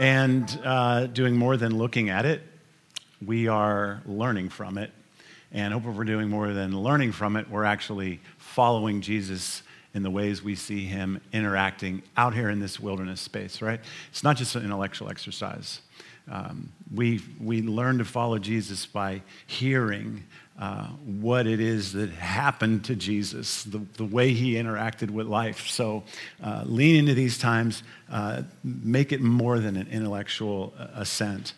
and uh, doing more than looking at it, we are learning from it. And hope if we're doing more than learning from it, we're actually following Jesus in the ways we see him interacting out here in this wilderness space, right? It's not just an intellectual exercise. Um, we, we learn to follow Jesus by hearing uh, what it is that happened to Jesus, the, the way he interacted with life. So uh, lean into these times, uh, make it more than an intellectual assent.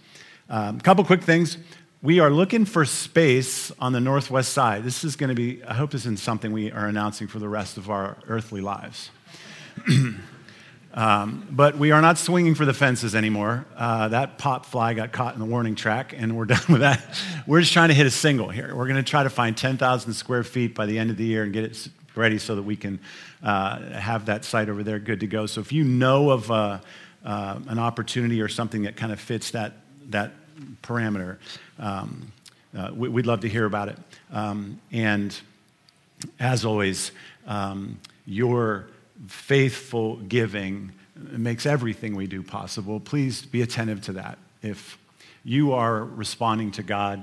A um, couple quick things. We are looking for space on the northwest side. This is going to be, I hope this isn't something we are announcing for the rest of our earthly lives. um, but we are not swinging for the fences anymore. Uh, that pop fly got caught in the warning track, and we're done with that. We're just trying to hit a single here. We're going to try to find 10,000 square feet by the end of the year and get it ready so that we can uh, have that site over there good to go. So if you know of uh, uh an opportunity or something that kind of fits that, that parameter, um, uh, we, would love to hear about it. Um, and as always, um, your faithful giving makes everything we do possible. Please be attentive to that. If you are responding to God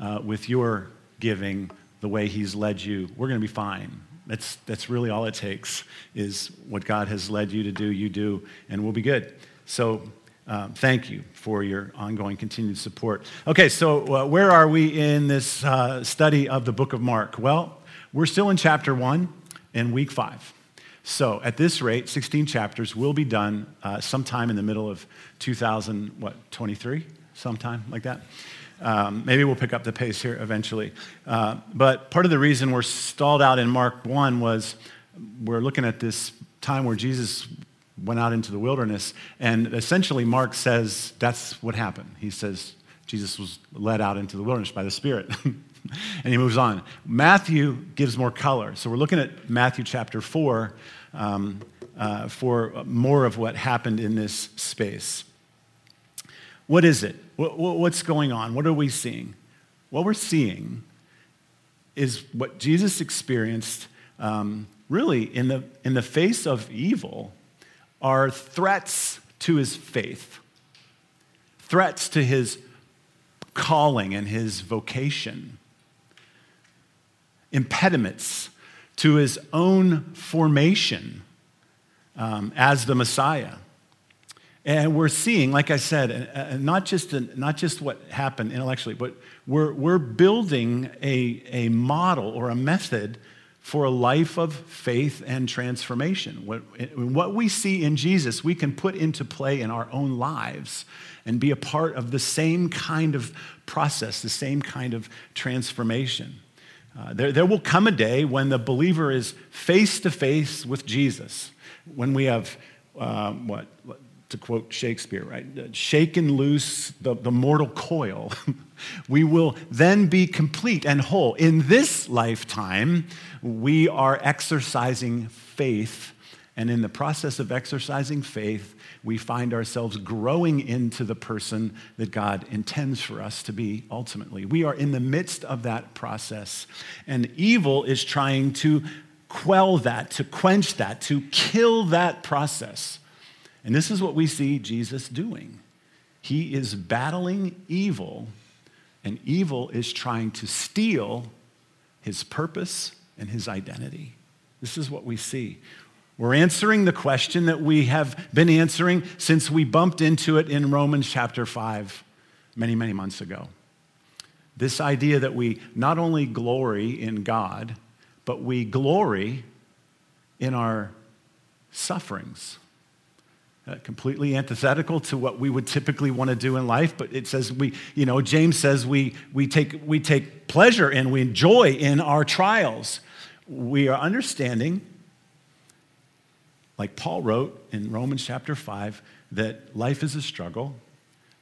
uh, with your giving the way He's led you, we're going to be fine. That's, that's really all it takes is what God has led you to do, you do, and we'll be good. So um, thank you for your ongoing continued support. Okay, so uh, where are we in this uh, study of the book of Mark? Well, we're still in chapter one in week five. So at this rate, 16 chapters will be done uh, sometime in the middle of 2000, what, 23? Sometime like that. Um, maybe we'll pick up the pace here eventually. Uh, but part of the reason we're stalled out in Mark 1 was we're looking at this time where Jesus went out into the wilderness. And essentially, Mark says that's what happened. He says Jesus was led out into the wilderness by the Spirit. and he moves on. Matthew gives more color. So we're looking at Matthew chapter 4 um, uh, for more of what happened in this space. What is it? What's going on? What are we seeing? What we're seeing is what Jesus experienced um, really in the, in the face of evil are threats to his faith, threats to his calling and his vocation, impediments to his own formation um, as the Messiah. And we're seeing, like I said, not just, not just what happened intellectually, but we're, we're building a, a model or a method for a life of faith and transformation. What, what we see in Jesus, we can put into play in our own lives and be a part of the same kind of process, the same kind of transformation. Uh, there, there will come a day when the believer is face to face with Jesus, when we have, um, what, to quote Shakespeare, right? Shaken loose the, the mortal coil. we will then be complete and whole. In this lifetime, we are exercising faith. And in the process of exercising faith, we find ourselves growing into the person that God intends for us to be ultimately. We are in the midst of that process. And evil is trying to quell that, to quench that, to kill that process. And this is what we see Jesus doing. He is battling evil, and evil is trying to steal his purpose and his identity. This is what we see. We're answering the question that we have been answering since we bumped into it in Romans chapter 5 many, many months ago. This idea that we not only glory in God, but we glory in our sufferings uh, completely antithetical to what we would typically want to do in life but it says we you know james says we we take we take pleasure and we enjoy in our trials we are understanding like paul wrote in romans chapter 5 that life is a struggle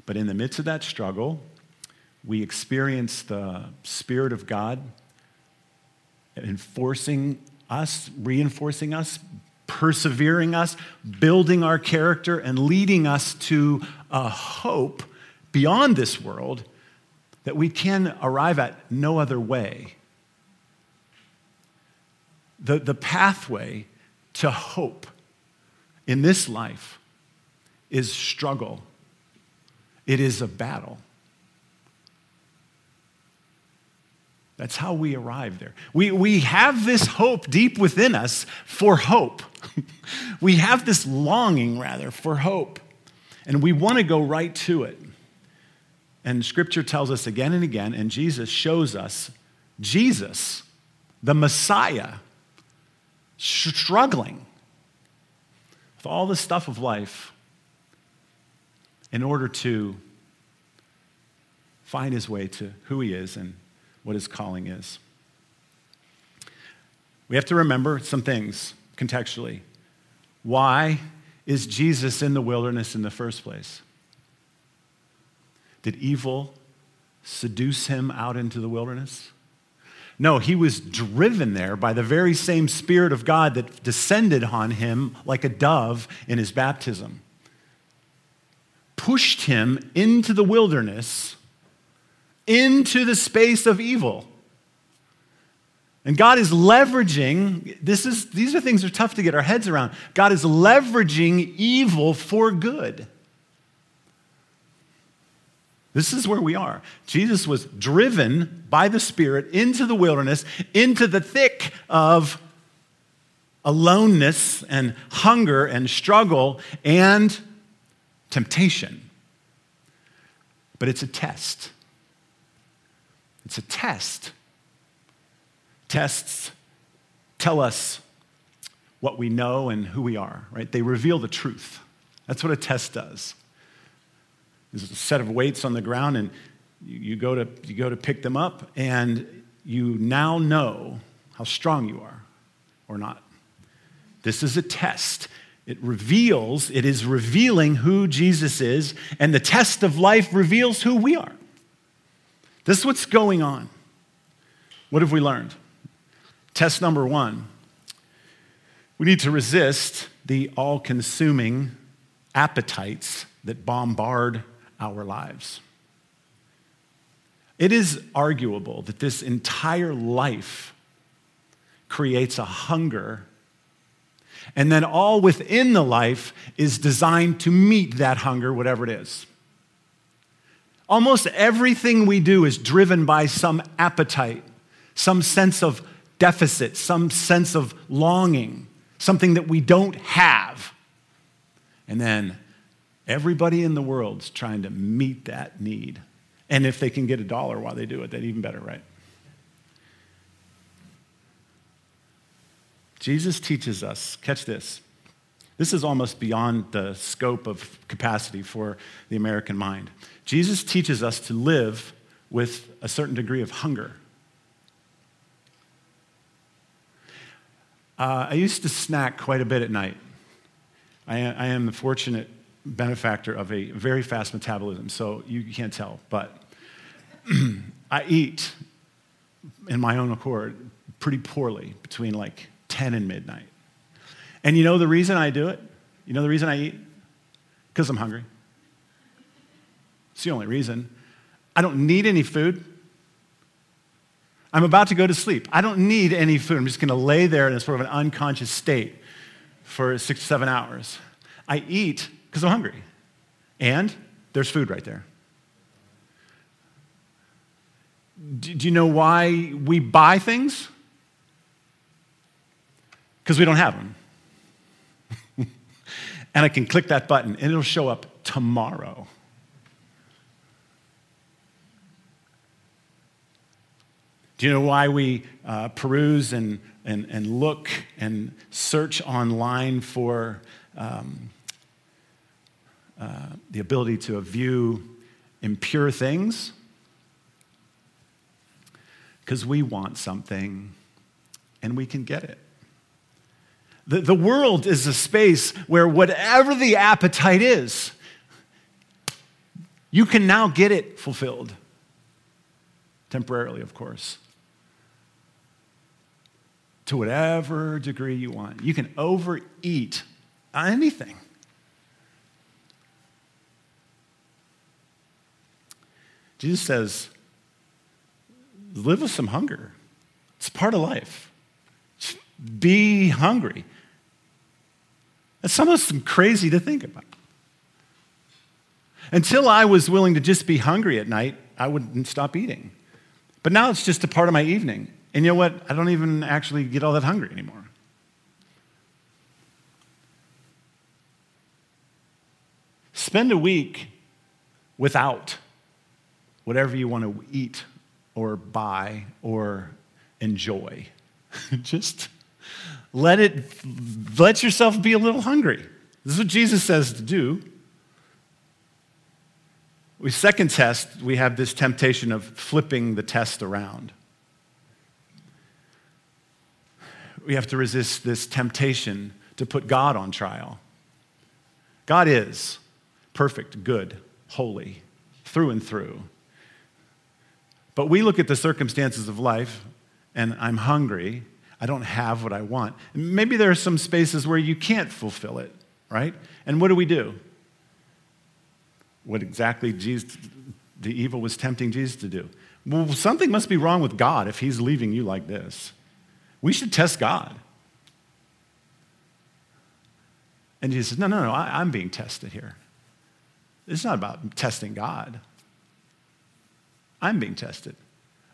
but in the midst of that struggle we experience the spirit of god enforcing us reinforcing us persevering us, building our character, and leading us to a hope beyond this world that we can arrive at no other way. The, the pathway to hope in this life is struggle it is a battle. That's how we arrive there. We, we have this hope deep within us for hope. we have this longing, rather, for hope. And we want to go right to it. And scripture tells us again and again, and Jesus shows us Jesus, the Messiah, struggling with all the stuff of life in order to find his way to who he is and what his calling is. We have to remember some things contextually. Why is Jesus in the wilderness in the first place? Did evil seduce him out into the wilderness? No, he was driven there by the very same Spirit of God that descended on him like a dove in his baptism. Pushed him into the wilderness into the space of evil. And God is leveraging, this is, these are things that are tough to get our heads around. God is leveraging evil for good. This is where we are. Jesus was driven by the Spirit into the wilderness, into the thick of aloneness and hunger and struggle and temptation. But it's a test. It's a test. Tests tell us what we know and who we are, right? They reveal the truth. That's what a test does. There's a set of weights on the ground, and you, go to, you go to pick them up, and you now know how strong you are or not. This is a test. It reveals, it is revealing who Jesus is, and the test of life reveals who we are. This is what's going on. What have we learned? Test number one we need to resist the all consuming appetites that bombard our lives. It is arguable that this entire life creates a hunger, and then all within the life is designed to meet that hunger, whatever it is. Almost everything we do is driven by some appetite, some sense of deficit, some sense of longing, something that we don't have. And then everybody in the world's trying to meet that need. And if they can get a dollar while they do it, then even better, right? Jesus teaches us, catch this. This is almost beyond the scope of capacity for the American mind. Jesus teaches us to live with a certain degree of hunger. Uh, I used to snack quite a bit at night. I, I am the fortunate benefactor of a very fast metabolism, so you can't tell, but I eat in my own accord pretty poorly between like 10 and midnight. And you know the reason I do it? You know the reason I eat? Because I'm hungry. It's the only reason. I don't need any food. I'm about to go to sleep. I don't need any food. I'm just going to lay there in a sort of an unconscious state for six to seven hours. I eat because I'm hungry. And there's food right there. Do you know why we buy things? Because we don't have them. and I can click that button and it'll show up tomorrow. Do you know why we uh, peruse and, and, and look and search online for um, uh, the ability to view impure things? Because we want something and we can get it. The, the world is a space where whatever the appetite is, you can now get it fulfilled. Temporarily, of course to whatever degree you want. You can overeat anything. Jesus says, live with some hunger. It's part of life. Just be hungry. That's almost crazy to think about. Until I was willing to just be hungry at night, I wouldn't stop eating. But now it's just a part of my evening. And you know what? I don't even actually get all that hungry anymore. Spend a week without whatever you want to eat or buy or enjoy. Just let it let yourself be a little hungry. This is what Jesus says to do. We second test, we have this temptation of flipping the test around. We have to resist this temptation to put God on trial. God is perfect, good, holy, through and through. But we look at the circumstances of life, and I'm hungry. I don't have what I want. Maybe there are some spaces where you can't fulfill it, right? And what do we do? What exactly Jesus, the evil was tempting Jesus to do? Well, something must be wrong with God if he's leaving you like this. We should test God. And Jesus says, No, no, no, I, I'm being tested here. It's not about testing God. I'm being tested.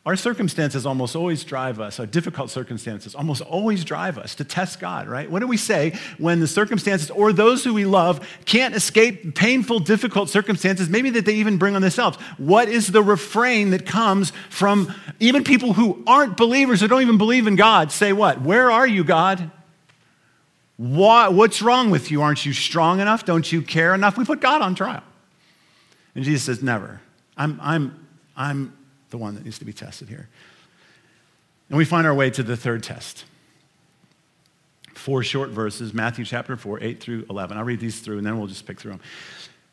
Our circumstances almost always drive us, our difficult circumstances almost always drive us to test God, right? What do we say when the circumstances or those who we love can't escape painful, difficult circumstances, maybe that they even bring on themselves? What is the refrain that comes from even people who aren't believers, or don't even believe in God? Say what? Where are you, God? What, what's wrong with you? Aren't you strong enough? Don't you care enough? We put God on trial. And Jesus says, Never. I'm, I'm, I'm the one that needs to be tested here. And we find our way to the third test. Four short verses, Matthew chapter 4, 8 through 11. I'll read these through and then we'll just pick through them.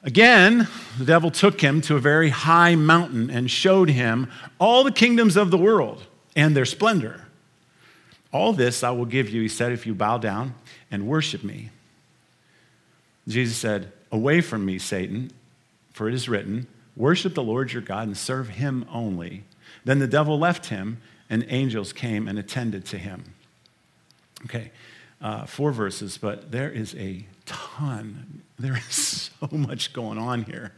Again, the devil took him to a very high mountain and showed him all the kingdoms of the world and their splendor. All this I will give you, he said, if you bow down and worship me. Jesus said, Away from me, Satan, for it is written, Worship the Lord your God and serve him only. Then the devil left him, and angels came and attended to him. Okay, uh, four verses, but there is a ton. There is so much going on here,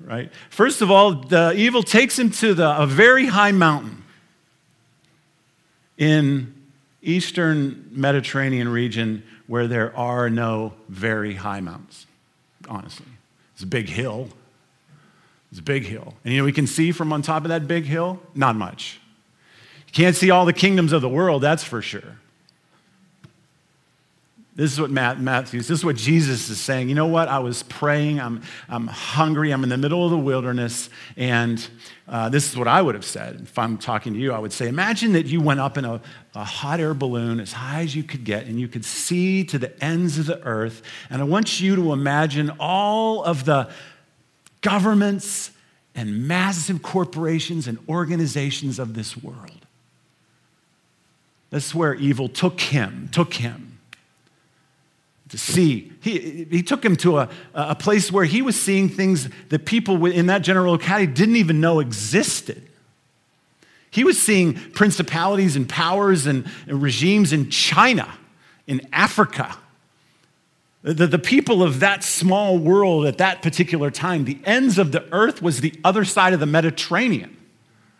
right? First of all, the evil takes him to the, a very high mountain in eastern Mediterranean region where there are no very high mountains, honestly. It's a big hill, it's a big hill. And you know, we can see from on top of that big hill, not much. You can't see all the kingdoms of the world, that's for sure. This is what Matt, Matthew, this is what Jesus is saying. You know what? I was praying, I'm, I'm hungry, I'm in the middle of the wilderness, and uh, this is what I would have said. If I'm talking to you, I would say, Imagine that you went up in a, a hot air balloon as high as you could get, and you could see to the ends of the earth. And I want you to imagine all of the governments and massive corporations and organizations of this world. That's where evil took him, took him to see. He, he took him to a, a place where he was seeing things that people in that general locality didn't even know existed. He was seeing principalities and powers and, and regimes in China, in Africa, the, the people of that small world at that particular time, the ends of the earth was the other side of the Mediterranean.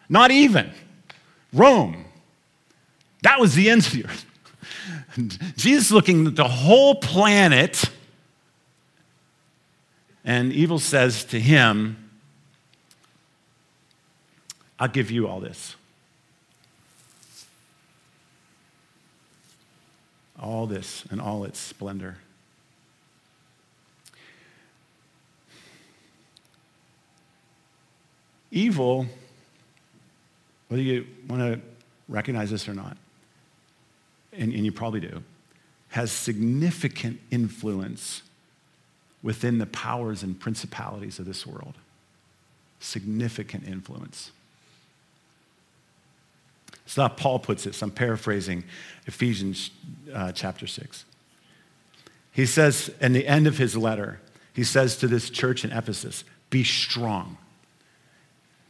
Not even. Rome. That was the ends of the earth. Jesus looking at the whole planet, and evil says to him, I'll give you all this. All this and all its splendor. Evil, whether you want to recognize this or not, and, and you probably do, has significant influence within the powers and principalities of this world. Significant influence. It's So Paul puts this. I'm paraphrasing Ephesians uh, chapter 6. He says, in the end of his letter, he says to this church in Ephesus, Be strong.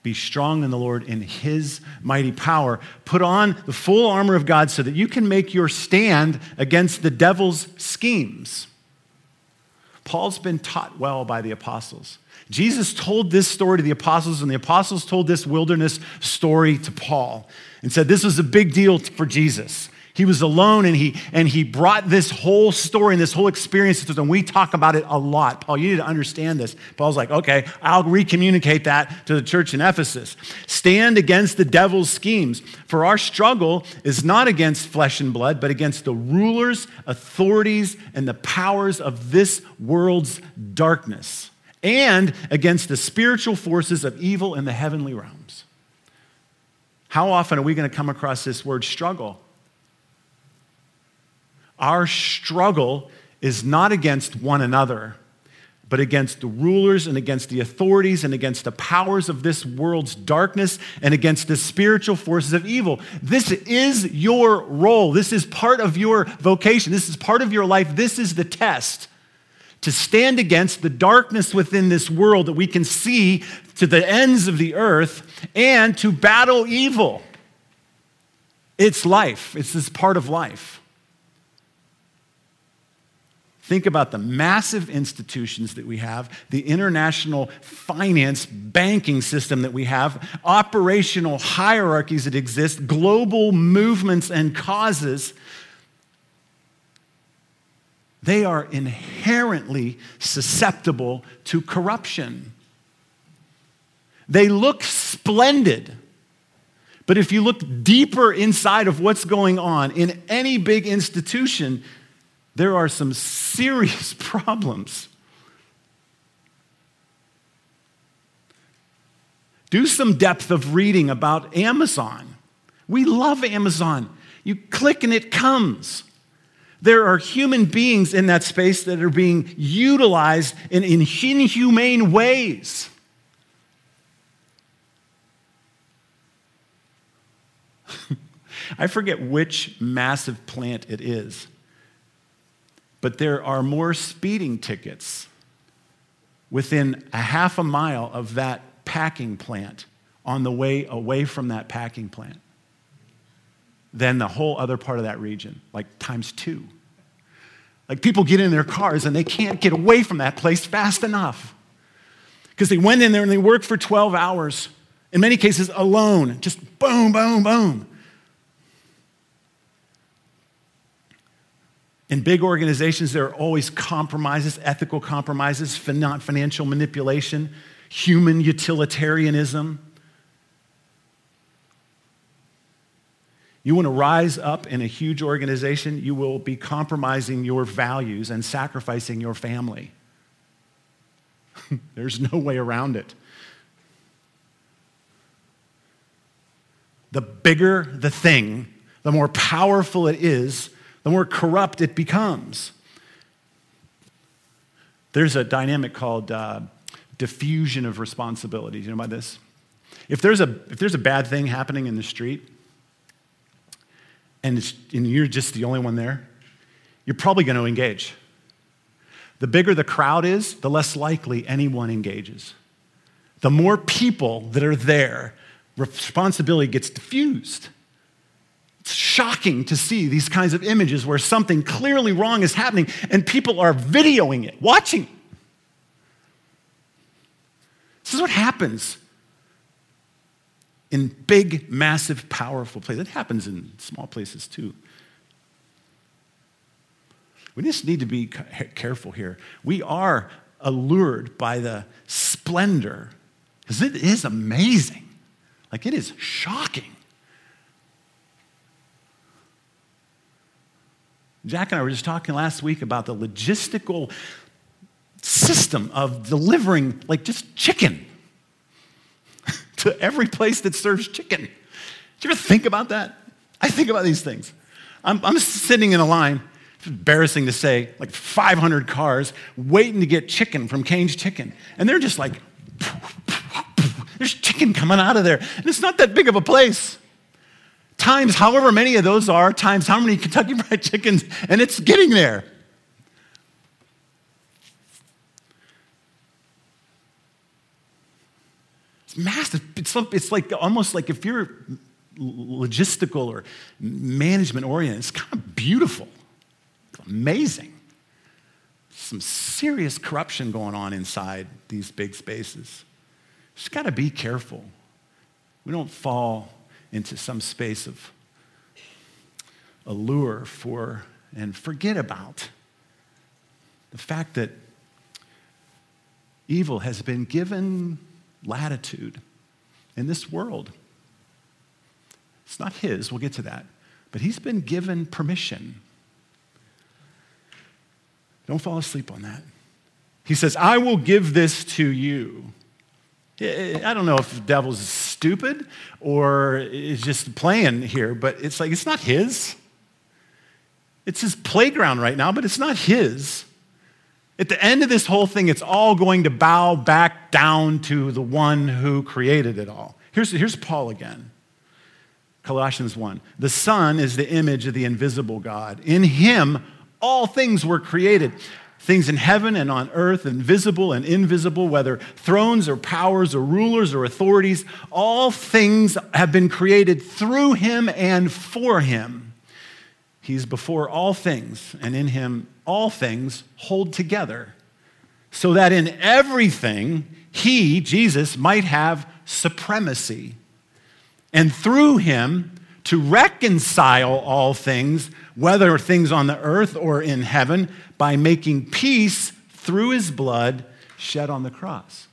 Be strong in the Lord in his mighty power. Put on the full armor of God so that you can make your stand against the devil's schemes. Paul's been taught well by the apostles. Jesus told this story to the apostles, and the apostles told this wilderness story to Paul and said this was a big deal for Jesus. He was alone and he, and he brought this whole story and this whole experience to us, and we talk about it a lot. Paul, you need to understand this. Paul's like, okay, I'll recommunicate that to the church in Ephesus. Stand against the devil's schemes, for our struggle is not against flesh and blood, but against the rulers, authorities, and the powers of this world's darkness, and against the spiritual forces of evil in the heavenly realms. How often are we going to come across this word struggle? Our struggle is not against one another, but against the rulers and against the authorities and against the powers of this world's darkness and against the spiritual forces of evil. This is your role. This is part of your vocation. This is part of your life. This is the test to stand against the darkness within this world that we can see to the ends of the earth and to battle evil. It's life, it's this part of life. Think about the massive institutions that we have, the international finance banking system that we have, operational hierarchies that exist, global movements and causes. They are inherently susceptible to corruption. They look splendid. But if you look deeper inside of what's going on in any big institution, there are some serious problems. Do some depth of reading about Amazon. We love Amazon. You click and it comes. There are human beings in that space that are being utilized in inhumane ways. I forget which massive plant it is but there are more speeding tickets within a half a mile of that packing plant on the way away from that packing plant than the whole other part of that region, like times two. Like people get in their cars and they can't get away from that place fast enough because they went in there and they worked for 12 hours, in many cases alone, just boom, boom, boom. In big organizations, there are always compromises, ethical compromises, financial manipulation, human utilitarianism. You want to rise up in a huge organization, you will be compromising your values and sacrificing your family. There's no way around it. The bigger the thing, the more powerful it is, the more corrupt it becomes. There's a dynamic called uh, diffusion of responsibilities. You know about this? If there's, a, if there's a bad thing happening in the street and, and you're just the only one there, you're probably going to engage. The bigger the crowd is, the less likely anyone engages. The more people that are there, responsibility gets diffused. It's shocking to see these kinds of images where something clearly wrong is happening and people are videoing it, watching. This is what happens in big, massive, powerful places. It happens in small places too. We just need to be careful here. We are allured by the splendor, because it is amazing. Like, it is shocking. Jack and I were just talking last week about the logistical system of delivering, like, just chicken to every place that serves chicken. Do you ever think about that? I think about these things. I'm, I'm sitting in a line, it's embarrassing to say, like 500 cars waiting to get chicken from Cane's Chicken. And they're just like, there's chicken coming out of there. And it's not that big of a place times however many of those are, times how many Kentucky Fried Chickens, and it's getting there. It's massive. It's, it's like almost like if you're logistical or management oriented, it's kind of beautiful. It's amazing. some serious corruption going on inside these big spaces. Just got to be careful. We don't fall into some space of allure for and forget about the fact that evil has been given latitude in this world. It's not his, we'll get to that, but he's been given permission. Don't fall asleep on that. He says, I will give this to you. I don't know if the devil's stupid or is just playing here, but it's like, it's not his. It's his playground right now, but it's not his. At the end of this whole thing, it's all going to bow back down to the one who created it all. Here's, here's Paul again. Colossians 1. The Son is the image of the invisible God. In him, all things were created things in heaven and on earth, invisible and invisible, whether thrones or powers or rulers or authorities, all things have been created through him and for him. He's before all things, and in him all things hold together, so that in everything he, Jesus, might have supremacy. And through him, to reconcile all things, whether things on the earth or in heaven, by making peace through his blood shed on the cross.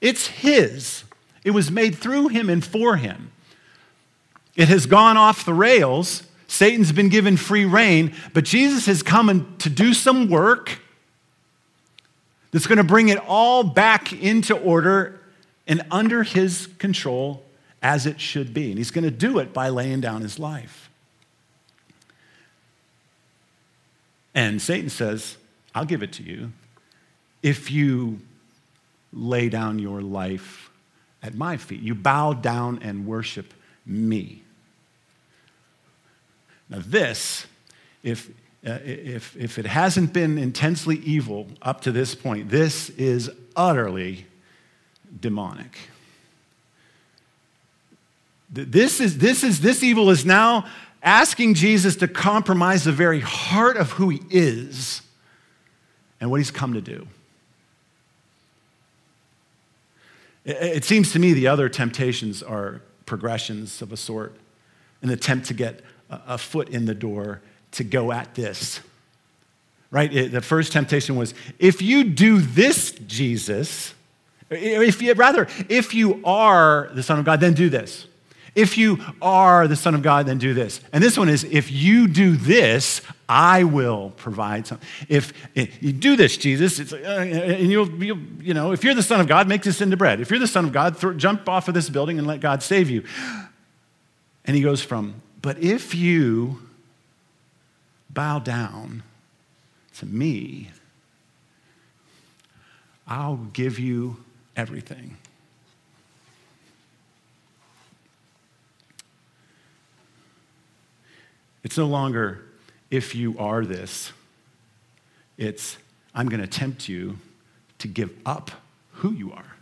It's his. It was made through him and for him. It has gone off the rails Satan's been given free rein, but Jesus has come to do some work that's going to bring it all back into order and under his control as it should be. And he's going to do it by laying down his life. And Satan says, I'll give it to you if you lay down your life at my feet. You bow down and worship me. Now, this, if, uh, if, if it hasn't been intensely evil up to this point, this is utterly demonic. This, is, this, is, this evil is now asking Jesus to compromise the very heart of who he is and what he's come to do. It seems to me the other temptations are progressions of a sort, an attempt to get a foot in the door to go at this. Right? The first temptation was if you do this, Jesus, if you, rather, if you are the Son of God, then do this. If you are the Son of God, then do this. And this one is if you do this, I will provide something. If, if you do this, Jesus, it's, uh, and you'll, you'll, you know, if you're the Son of God, make this into bread. If you're the Son of God, jump off of this building and let God save you. And he goes from but if you bow down to me, I'll give you everything. It's no longer if you are this, it's I'm going to tempt you to give up who you are.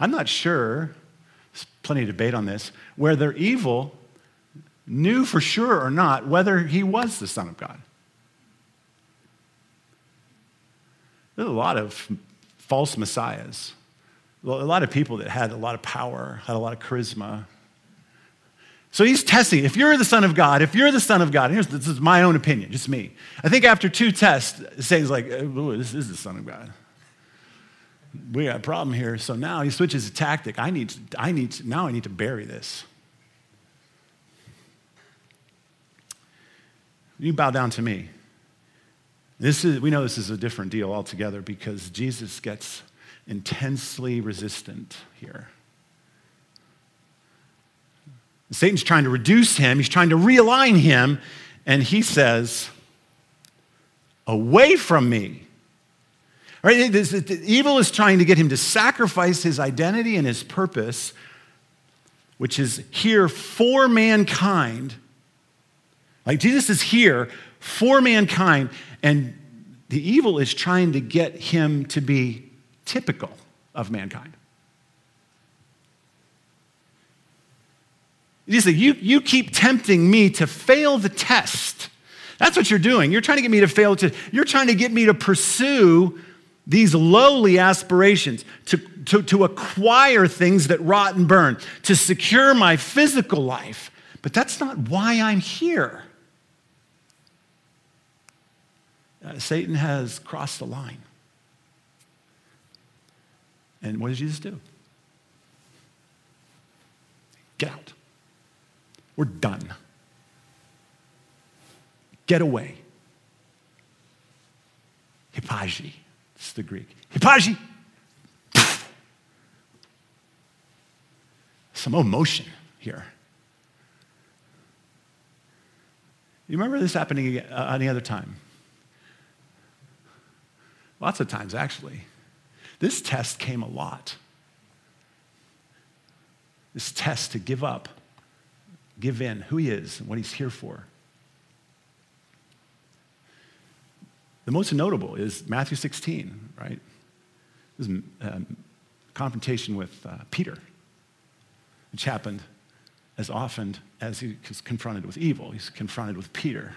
I'm not sure there's plenty of debate on this, whether evil knew for sure or not whether he was the Son of God. There's a lot of false messiahs, a lot of people that had a lot of power, had a lot of charisma. So he's testing. If you're the Son of God, if you're the Son of God, here's this is my own opinion, just me. I think after two tests, Satan's like, this is the Son of God we got a problem here. So now he switches a tactic. I need, I need, now I need to bury this. You bow down to me. This is, we know this is a different deal altogether because Jesus gets intensely resistant here. Satan's trying to reduce him, he's trying to realign him, and he says, Away from me. Right? Evil is trying to get him to sacrifice his identity and his purpose, which is here for mankind. Like Jesus is here for mankind, and the evil is trying to get him to be typical of mankind. You say, you, you keep tempting me to fail the test. That's what you're doing. You're trying to get me to fail to, you're trying to get me to pursue these lowly aspirations, to, to, to acquire things that rot and burn, to secure my physical life. But that's not why I'm here. Uh, Satan has crossed the line. And what does Jesus do? Get out. We're done. Get away. Hippagi. It's the Greek. Hippagi. Some emotion here. You remember this happening uh, any other time? Lots of times, actually. This test came a lot. This test to give up, give in who he is and what he's here for. The most notable is Matthew 16, right? This is um, confrontation with uh, Peter, which happened as often as he was confronted with evil. He's confronted with Peter.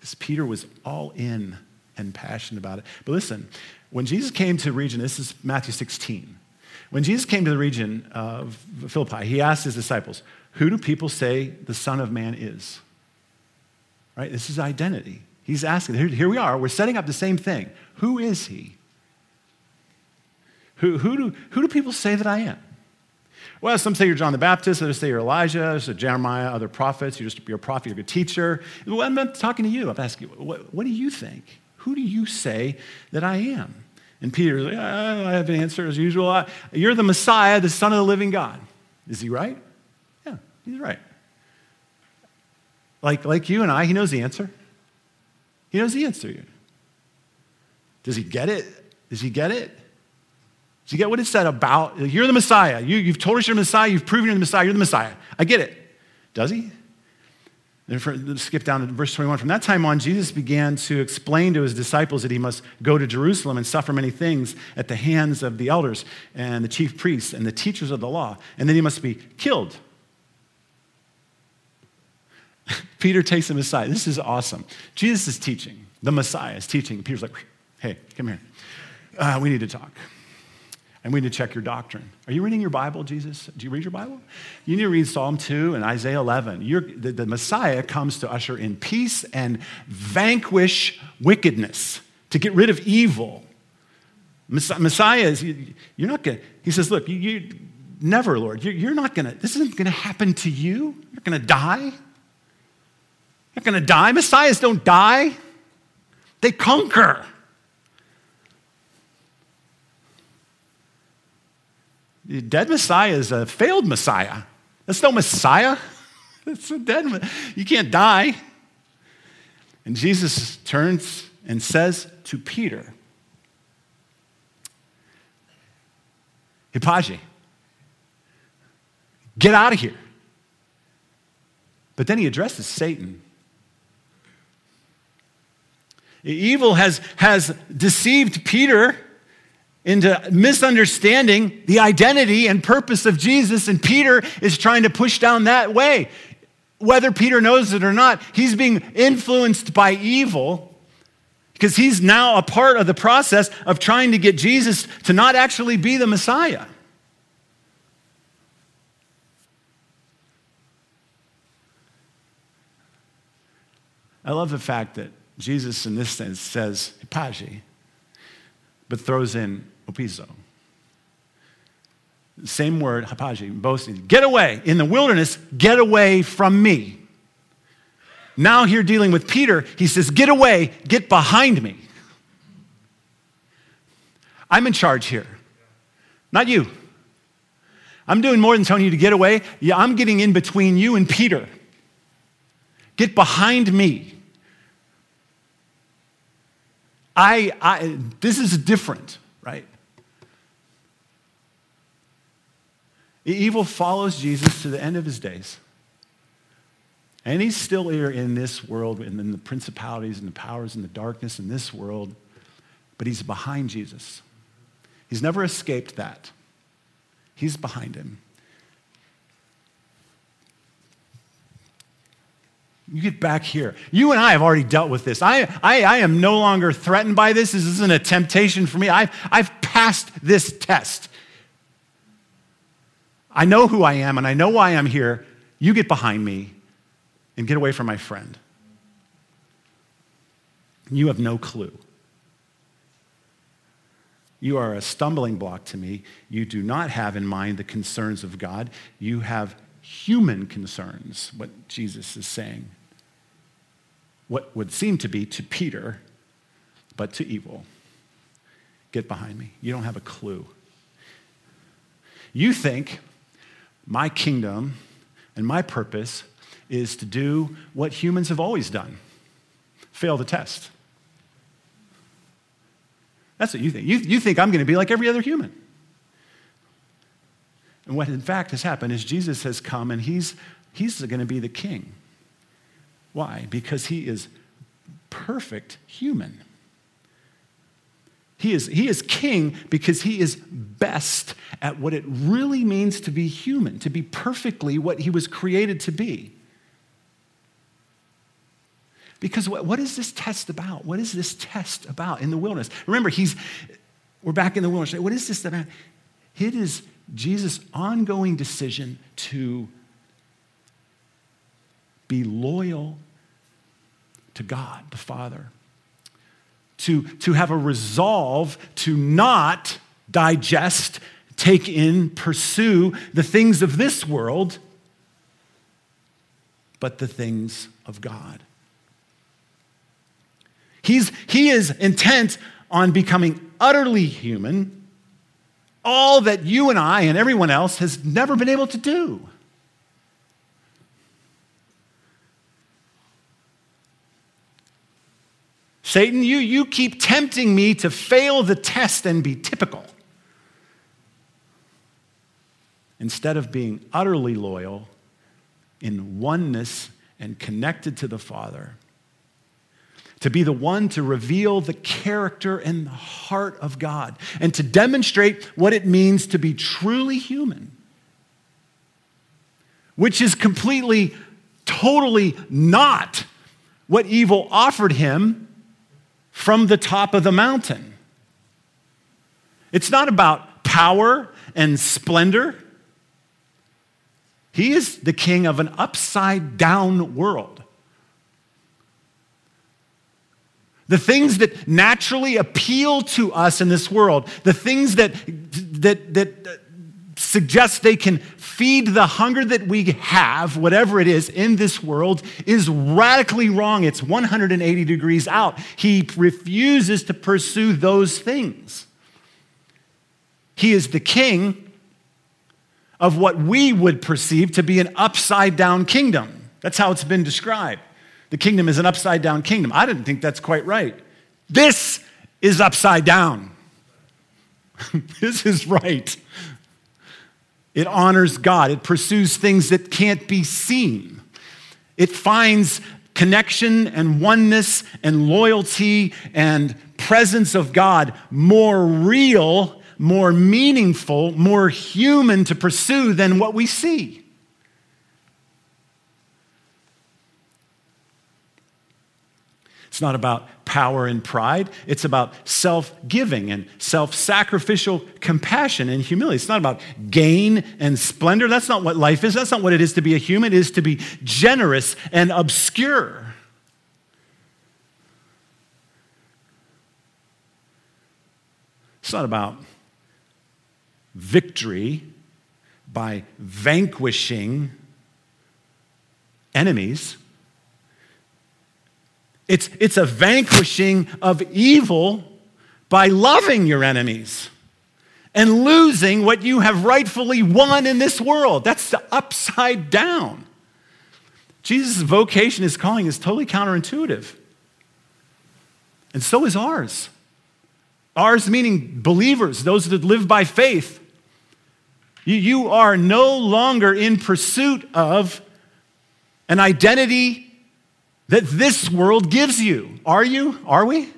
Because Peter was all in and passionate about it. But listen, when Jesus came to the region, this is Matthew 16. When Jesus came to the region of Philippi, he asked his disciples, Who do people say the Son of Man is? Right? This is identity. He's asking, here, we are, we're setting up the same thing. Who is he? Who, who, do, who do people say that I am? Well, some say you're John the Baptist, others say you're Elijah, others say Jeremiah, other prophets, you're just you're a prophet, you're a teacher. Well, I'm not talking to you. I'm asking you, what, what do you think? Who do you say that I am? And Peter's like, I have an answer as usual. You're the Messiah, the Son of the living God. Is he right? Yeah, he's right. Like, like you and I, he knows the answer. He knows the answer. Does he get it? Does he get it? Does he get what it said about? You're the Messiah. You, you've told us you're the Messiah. You've proven you're the Messiah. You're the Messiah. I get it. Does he? Then for, skip down to verse 21. From that time on, Jesus began to explain to his disciples that he must go to Jerusalem and suffer many things at the hands of the elders and the chief priests and the teachers of the law, and then he must be killed. Peter takes him aside. This is awesome. Jesus is teaching. The Messiah is teaching. Peter's like, hey, come here. Uh, we need to talk and we need to check your doctrine. Are you reading your Bible, Jesus? Do you read your Bible? You need to read Psalm 2 and Isaiah 11. The, the Messiah comes to usher in peace and vanquish wickedness, to get rid of evil. Messiah is, you're not going to, he says, look, you, you never, Lord, you're, not going to, this isn't going to happen to you. You're going to die. You're not going to die. Messiahs don't die, they conquer. The dead Messiah is a failed Messiah. That's no Messiah. It's a dead. You can't die. And Jesus turns and says to Peter, Hippagi, get out of here. But then he addresses Satan. Evil has, has deceived Peter into misunderstanding the identity and purpose of Jesus, and Peter is trying to push down that way. Whether Peter knows it or not, he's being influenced by evil because he's now a part of the process of trying to get Jesus to not actually be the Messiah. I love the fact that Jesus, in this sense, says, Hippagi, but throws in opizo. Same word, hippagi, boasting. Get away. In the wilderness, get away from me. Now, here dealing with Peter, he says, Get away, get behind me. I'm in charge here, not you. I'm doing more than telling you to get away. Yeah, I'm getting in between you and Peter. Get behind me. I, I this is different, right? Evil follows Jesus to the end of his days. And he's still here in this world and in the principalities and the powers and the darkness in this world, but he's behind Jesus. He's never escaped that. He's behind him. You get back here. You and I have already dealt with this. I, I, I am no longer threatened by this. This isn't a temptation for me. I've, I've passed this test. I know who I am and I know why I'm here. You get behind me and get away from my friend. You have no clue. You are a stumbling block to me. You do not have in mind the concerns of God. You have human concerns, what Jesus is saying. What would seem to be to Peter, but to evil. Get behind me. You don't have a clue. You think my kingdom and my purpose is to do what humans have always done fail the test. That's what you think. You, you think I'm going to be like every other human. And what in fact has happened is Jesus has come and he's, he's going to be the king. Why? Because he is perfect human. He is, he is king because he is best at what it really means to be human, to be perfectly what he was created to be. Because what, what is this test about? What is this test about in the wilderness? Remember, he's, we're back in the wilderness. What is this about? It is Jesus' ongoing decision to be loyal to God the Father, to, to have a resolve to not digest, take in, pursue the things of this world, but the things of God. He's, he is intent on becoming utterly human all that you and I and everyone else has never been able to do. Satan, you, you keep tempting me to fail the test and be typical. Instead of being utterly loyal in oneness and connected to the Father, to be the one to reveal the character and the heart of God, and to demonstrate what it means to be truly human, which is completely, totally not what evil offered him from the top of the mountain. It's not about power and splendor. He is the king of an upside down world. The things that naturally appeal to us in this world, the things that, that, that suggest they can feed the hunger that we have, whatever it is, in this world, is radically wrong. It's 180 degrees out. He refuses to pursue those things. He is the king of what we would perceive to be an upside down kingdom. That's how it's been described. The kingdom is an upside down kingdom. I didn't think that's quite right. This is upside down. this is right. It honors God, it pursues things that can't be seen. It finds connection and oneness and loyalty and presence of God more real, more meaningful, more human to pursue than what we see. It's not about power and pride. It's about self giving and self sacrificial compassion and humility. It's not about gain and splendor. That's not what life is. That's not what it is to be a human. It is to be generous and obscure. It's not about victory by vanquishing enemies. It's, it's a vanquishing of evil by loving your enemies and losing what you have rightfully won in this world. That's the upside down. Jesus' vocation, his calling is totally counterintuitive. And so is ours. Ours meaning believers, those that live by faith. You, you are no longer in pursuit of an identity that this world gives you. Are you? Are we?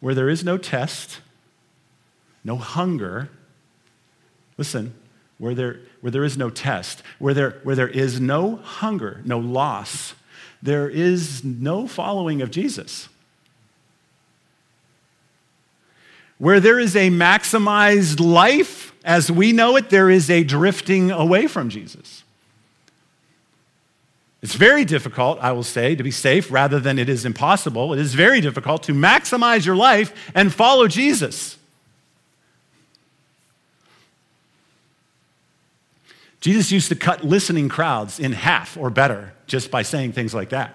Where there is no test, no hunger. Listen, where there, where there is no test, where there, where there is no hunger, no loss, there is no following of Jesus. Where there is a maximized life as we know it, there is a drifting away from Jesus. It's very difficult, I will say, to be safe rather than it is impossible. It is very difficult to maximize your life and follow Jesus. Jesus used to cut listening crowds in half or better just by saying things like that.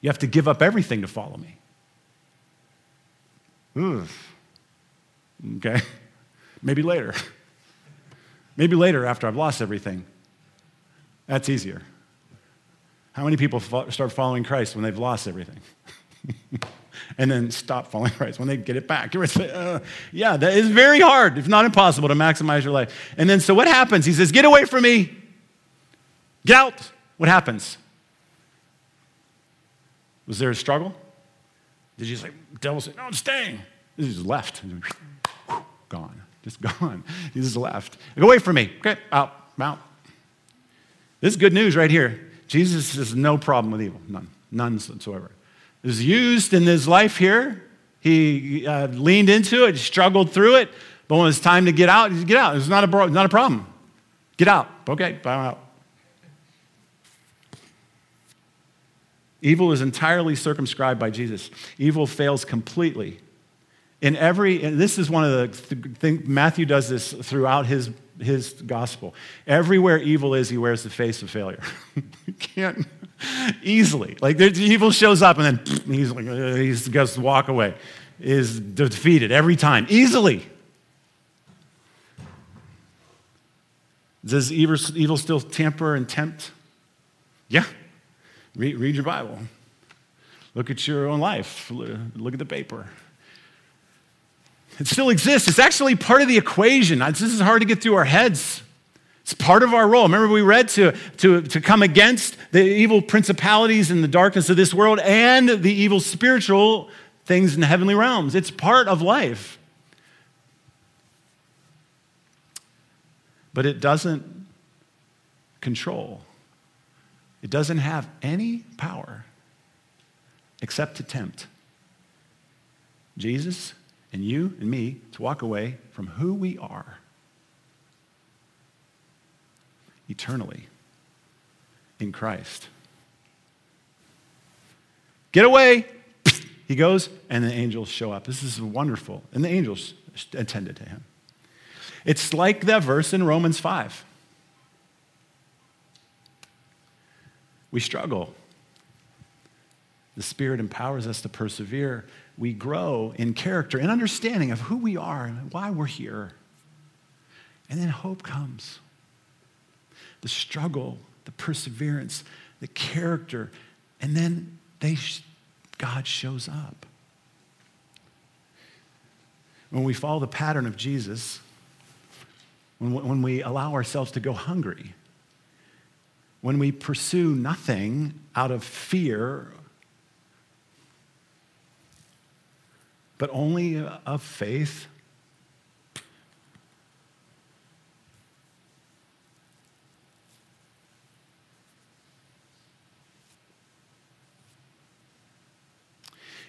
You have to give up everything to follow me. Ooh. Okay. Maybe later. Maybe later after I've lost everything. That's easier. How many people start following Christ when they've lost everything? and then stop following Christ when they get it back. Uh, yeah, that is very hard, if not impossible, to maximize your life. And then, so what happens? He says, Get away from me. Get out. What happens? Was there a struggle? Did you say, devil say, No, I'm staying? He just left. Gone. Just gone. He just left. Go away from me. Okay, out, out. This is good news right here. Jesus has no problem with evil. None. None whatsoever was used in his life here. He uh, leaned into it, struggled through it, but when it's time to get out, he said, get out. It's not a, not a problem. Get out. Okay, I'm out. Evil is entirely circumscribed by Jesus. Evil fails completely. In every, and this is one of the things, Matthew does this throughout his, his gospel. Everywhere evil is, he wears the face of failure. you can't, easily. Like evil shows up and then he's like, uh, he goes walk away. Is defeated every time, easily. Does evil, evil still tamper and tempt? Yeah. Read, read your Bible. Look at your own life. Look at the paper. It still exists. It's actually part of the equation. This is hard to get through our heads. It's part of our role. Remember, we read to, to, to come against the evil principalities in the darkness of this world and the evil spiritual things in the heavenly realms. It's part of life. But it doesn't control, it doesn't have any power except to tempt Jesus and you and me to walk away from who we are eternally in Christ. Get away. He goes, and the angels show up. This is wonderful. And the angels attended to him. It's like that verse in Romans 5. We struggle. The Spirit empowers us to persevere. We grow in character and understanding of who we are and why we're here. And then hope comes the struggle, the perseverance, the character, and then they, God shows up. When we follow the pattern of Jesus, when, when we allow ourselves to go hungry, when we pursue nothing out of fear, but only of faith,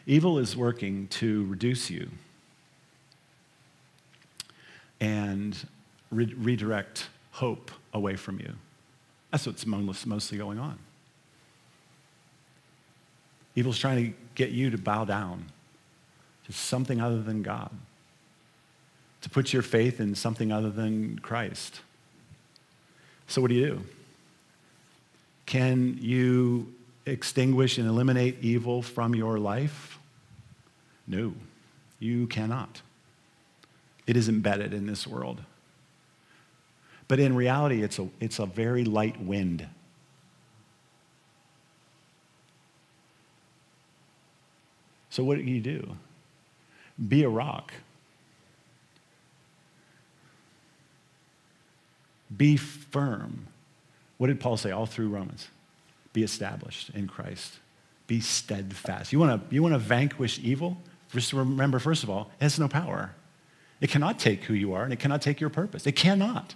Evil is working to reduce you and re- redirect hope away from you. That's what's mostly going on. Evil's trying to get you to bow down to something other than God, to put your faith in something other than Christ. So, what do you do? Can you extinguish and eliminate evil from your life? No, you cannot. It is embedded in this world. But in reality, it's a, it's a very light wind. So, what do you do? Be a rock. Be firm. What did Paul say all through Romans? Be established in Christ. Be steadfast. You want to you want to vanquish evil? Just remember, first of all, it has no power. It cannot take who you are and it cannot take your purpose. It cannot.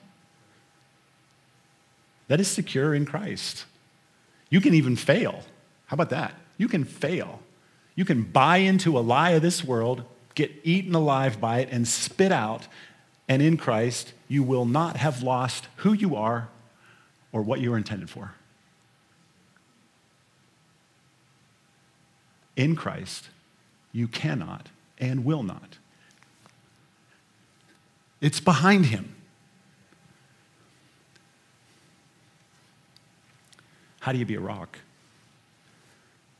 That is secure in Christ. You can even fail. How about that? You can fail. You can buy into a lie of this world, get eaten alive by it, and spit out. And in Christ, you will not have lost who you are or what you are intended for. In Christ, you cannot and will not. It's behind him. How do you be a rock?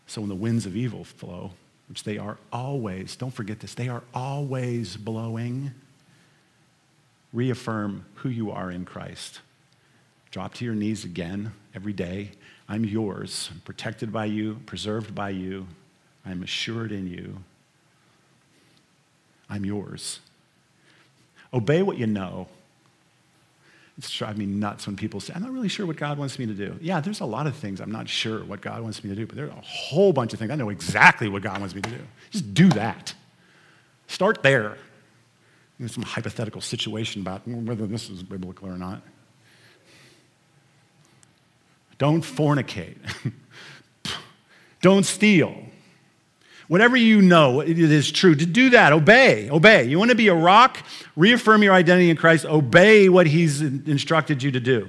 So when the winds of evil flow, which they are always, don't forget this, they are always blowing, reaffirm who you are in Christ. Drop to your knees again every day. I'm yours, I'm protected by you, preserved by you, I'm assured in you. I'm yours. Obey what you know. It's driving me nuts when people say, I'm not really sure what God wants me to do. Yeah, there's a lot of things I'm not sure what God wants me to do, but there's a whole bunch of things I know exactly what God wants me to do. Just do that. Start there. There's some hypothetical situation about whether this is biblical or not. Don't fornicate. Don't steal. Whatever you know it is true, to do that, obey, obey. You want to be a rock, reaffirm your identity in Christ, obey what He's instructed you to do.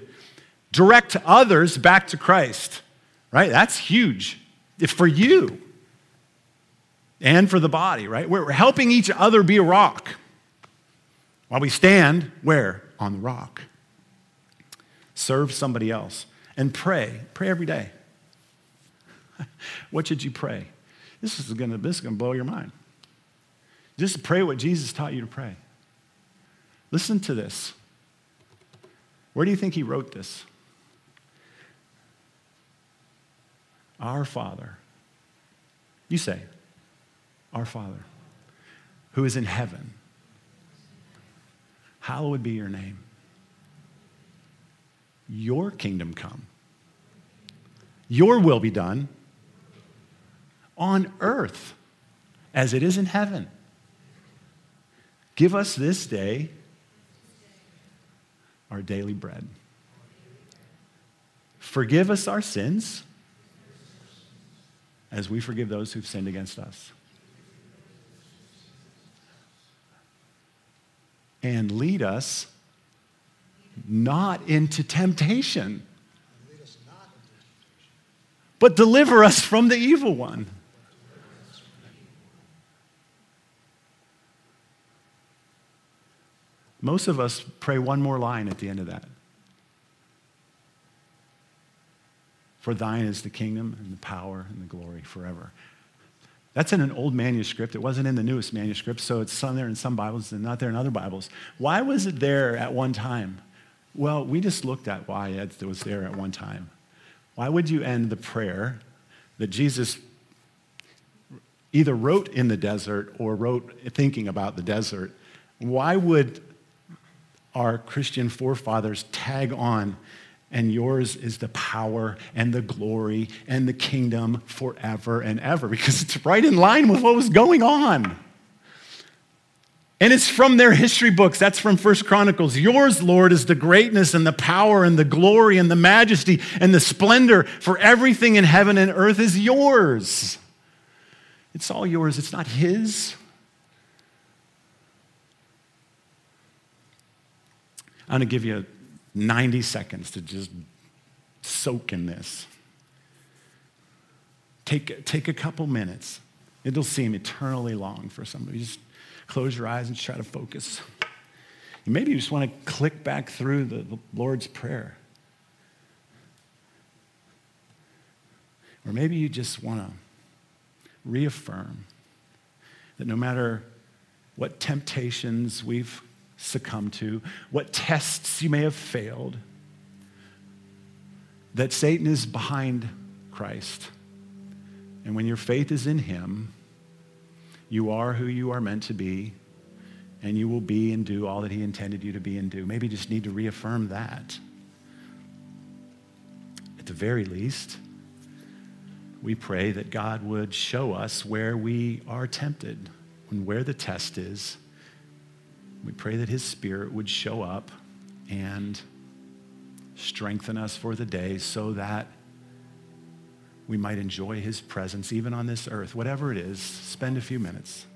Direct others back to Christ, right? That's huge for you and for the body, right? We're helping each other be a rock while we stand where? On the rock. Serve somebody else and pray. Pray every day. what should you pray? This is to this is to blow your mind. Just pray what Jesus taught you to pray. Listen to this. Where do you think he wrote this? Our Father. You say, Our Father, who is in heaven, hallowed be your name. Your kingdom come. Your will be done on earth as it is in heaven. Give us this day our daily bread. Forgive us our sins as we forgive those who've sinned against us. And lead us not into temptation, but deliver us from the evil one. Most of us pray one more line at the end of that. For thine is the kingdom and the power and the glory forever. That's in an old manuscript. It wasn't in the newest manuscript, so it's there in some Bibles and not there in other Bibles. Why was it there at one time? Well, we just looked at why it was there at one time. Why would you end the prayer that Jesus either wrote in the desert or wrote thinking about the desert? Why would our Christian forefathers tag on, and yours is the power and the glory and the kingdom forever and ever, because it's right in line with what was going on. And it's from their history books. That's from First Chronicles. Yours, Lord, is the greatness and the power and the glory and the majesty and the splendor, for everything in heaven and earth is yours. It's all yours, it's not His. I'm going to give you 90 seconds to just soak in this. Take, take a couple minutes. It'll seem eternally long for somebody. Just close your eyes and try to focus. Maybe you just want to click back through the, the Lord's Prayer. Or maybe you just want to reaffirm that no matter what temptations we've succumb to, what tests you may have failed, that Satan is behind Christ. And when your faith is in him, you are who you are meant to be, and you will be and do all that he intended you to be and do. Maybe just need to reaffirm that. At the very least, we pray that God would show us where we are tempted and where the test is. We pray that His Spirit would show up and strengthen us for the day so that we might enjoy His presence even on this earth. Whatever it is, spend a few minutes.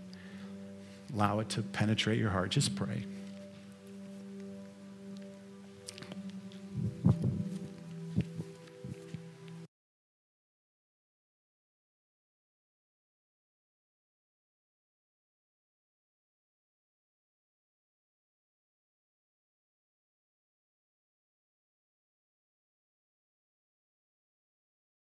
Allow it to penetrate your heart. Just pray.